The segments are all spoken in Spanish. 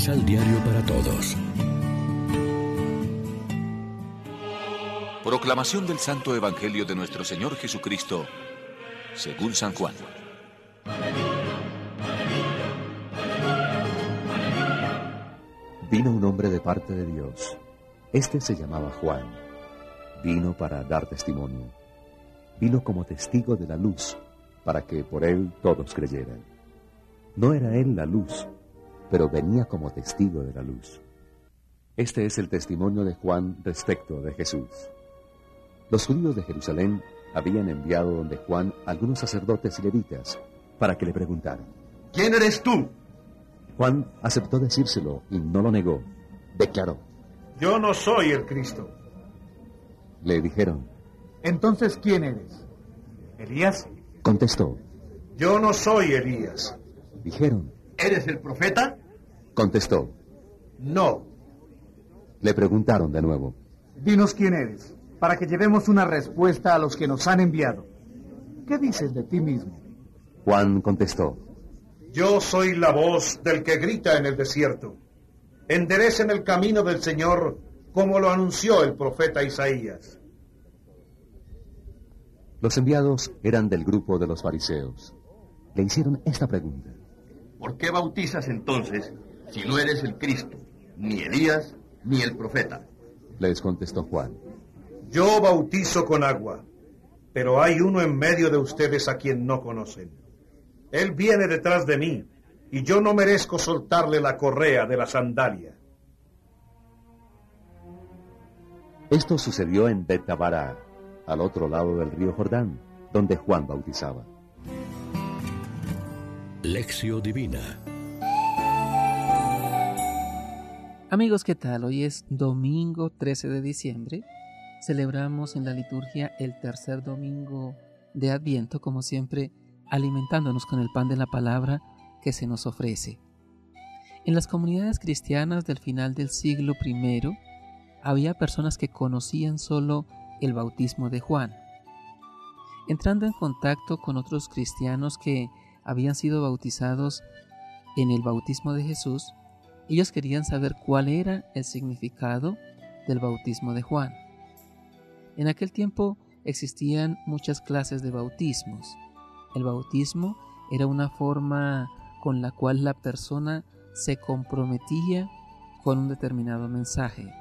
Misal Diario para Todos. Proclamación del Santo Evangelio de nuestro Señor Jesucristo, según San Juan. Vino un hombre de parte de Dios. Este se llamaba Juan. Vino para dar testimonio. Vino como testigo de la luz, para que por él todos creyeran. No era él la luz, pero venía como testigo de la luz. Este es el testimonio de Juan respecto de Jesús. Los judíos de Jerusalén habían enviado donde Juan algunos sacerdotes y levitas para que le preguntaran. ¿Quién eres tú? Juan aceptó decírselo y no lo negó. Declaró. Yo no soy el Cristo. Le dijeron. Entonces, ¿quién eres? ¿Elías? Contestó. Yo no soy Elías. Dijeron. ¿Eres el profeta? Contestó. No. Le preguntaron de nuevo. Dinos quién eres, para que llevemos una respuesta a los que nos han enviado. ¿Qué dices de ti mismo? Juan contestó. Yo soy la voz del que grita en el desierto. Enderecen el camino del Señor como lo anunció el profeta Isaías. Los enviados eran del grupo de los fariseos. Le hicieron esta pregunta. ¿Por qué bautizas entonces si no eres el Cristo, ni Elías, ni el profeta? Les contestó Juan. Yo bautizo con agua, pero hay uno en medio de ustedes a quien no conocen. Él viene detrás de mí, y yo no merezco soltarle la correa de la sandalia. Esto sucedió en Betabara, al otro lado del río Jordán, donde Juan bautizaba. Lección Divina Amigos, ¿qué tal? Hoy es domingo 13 de diciembre. Celebramos en la liturgia el tercer domingo de Adviento, como siempre, alimentándonos con el pan de la palabra que se nos ofrece. En las comunidades cristianas del final del siglo I había personas que conocían solo el bautismo de Juan. Entrando en contacto con otros cristianos que habían sido bautizados en el bautismo de Jesús, ellos querían saber cuál era el significado del bautismo de Juan. En aquel tiempo existían muchas clases de bautismos. El bautismo era una forma con la cual la persona se comprometía con un determinado mensaje.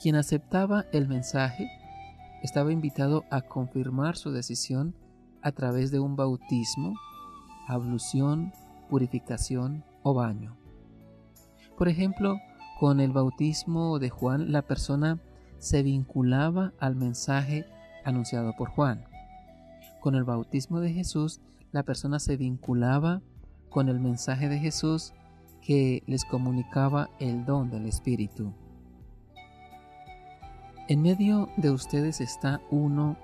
Quien aceptaba el mensaje estaba invitado a confirmar su decisión a través de un bautismo, ablución, purificación o baño. Por ejemplo, con el bautismo de Juan, la persona se vinculaba al mensaje anunciado por Juan. Con el bautismo de Jesús, la persona se vinculaba con el mensaje de Jesús que les comunicaba el don del Espíritu. En medio de ustedes está uno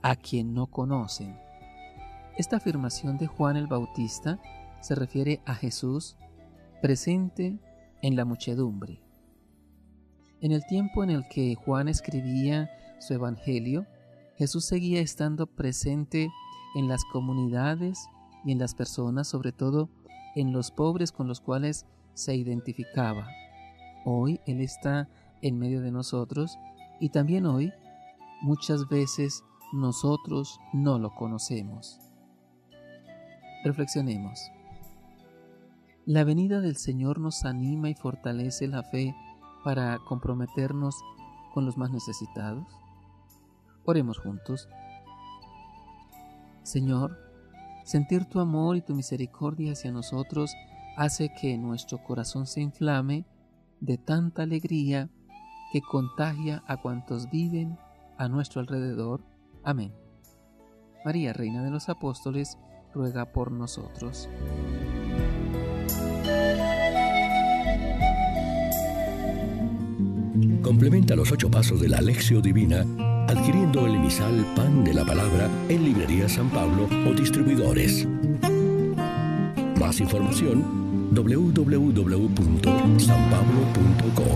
a quien no conocen. Esta afirmación de Juan el Bautista se refiere a Jesús presente en la muchedumbre. En el tiempo en el que Juan escribía su Evangelio, Jesús seguía estando presente en las comunidades y en las personas, sobre todo en los pobres con los cuales se identificaba. Hoy Él está en medio de nosotros y también hoy muchas veces nosotros no lo conocemos. Reflexionemos. La venida del Señor nos anima y fortalece la fe para comprometernos con los más necesitados. Oremos juntos. Señor, sentir tu amor y tu misericordia hacia nosotros hace que nuestro corazón se inflame de tanta alegría que contagia a cuantos viven a nuestro alrededor. Amén. María, Reina de los Apóstoles, ruega por nosotros. Complementa los ocho pasos de la Alexio Divina adquiriendo el emisal Pan de la Palabra en Librería San Pablo o distribuidores. Más información www.sanpablo.co